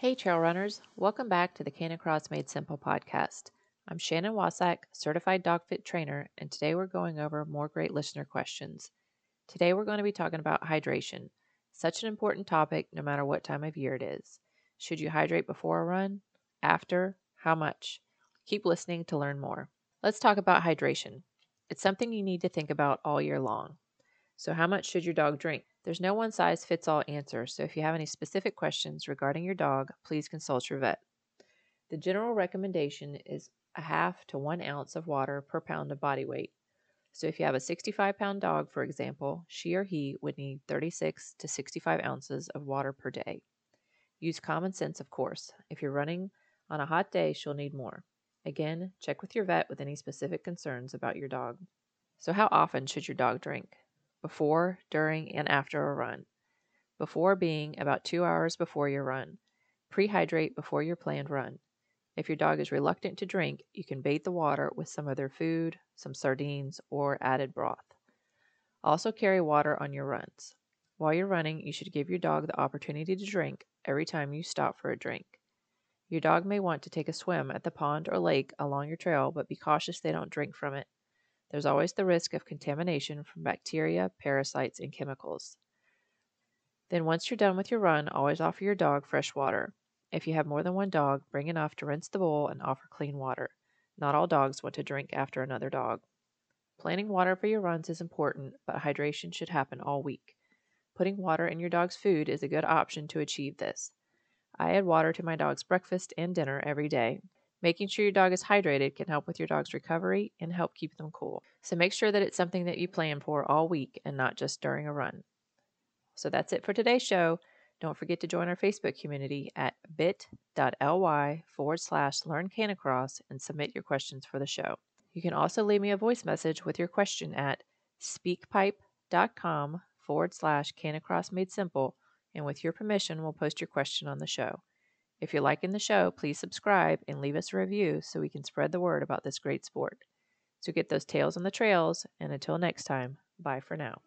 Hey, trail runners. Welcome back to the Canicross Made Simple podcast. I'm Shannon Wasak, certified dog fit trainer, and today we're going over more great listener questions. Today we're going to be talking about hydration, such an important topic no matter what time of year it is. Should you hydrate before a run? After? How much? Keep listening to learn more. Let's talk about hydration. It's something you need to think about all year long. So, how much should your dog drink? There's no one size fits all answer, so if you have any specific questions regarding your dog, please consult your vet. The general recommendation is a half to one ounce of water per pound of body weight. So, if you have a 65 pound dog, for example, she or he would need 36 to 65 ounces of water per day. Use common sense, of course. If you're running on a hot day, she'll need more. Again, check with your vet with any specific concerns about your dog. So, how often should your dog drink? Before, during, and after a run. Before being about two hours before your run. Prehydrate before your planned run. If your dog is reluctant to drink, you can bait the water with some other food, some sardines, or added broth. Also, carry water on your runs. While you're running, you should give your dog the opportunity to drink every time you stop for a drink. Your dog may want to take a swim at the pond or lake along your trail, but be cautious they don't drink from it. There's always the risk of contamination from bacteria, parasites, and chemicals. Then, once you're done with your run, always offer your dog fresh water. If you have more than one dog, bring enough to rinse the bowl and offer clean water. Not all dogs want to drink after another dog. Planning water for your runs is important, but hydration should happen all week. Putting water in your dog's food is a good option to achieve this. I add water to my dog's breakfast and dinner every day. Making sure your dog is hydrated can help with your dog's recovery and help keep them cool. So make sure that it's something that you plan for all week and not just during a run. So that's it for today's show. Don't forget to join our Facebook community at bit.ly forward slash learn canicross and submit your questions for the show. You can also leave me a voice message with your question at speakpipe.com forward slash canicross made simple, and with your permission, we'll post your question on the show. If you're liking the show, please subscribe and leave us a review so we can spread the word about this great sport. So get those tails on the trails, and until next time, bye for now.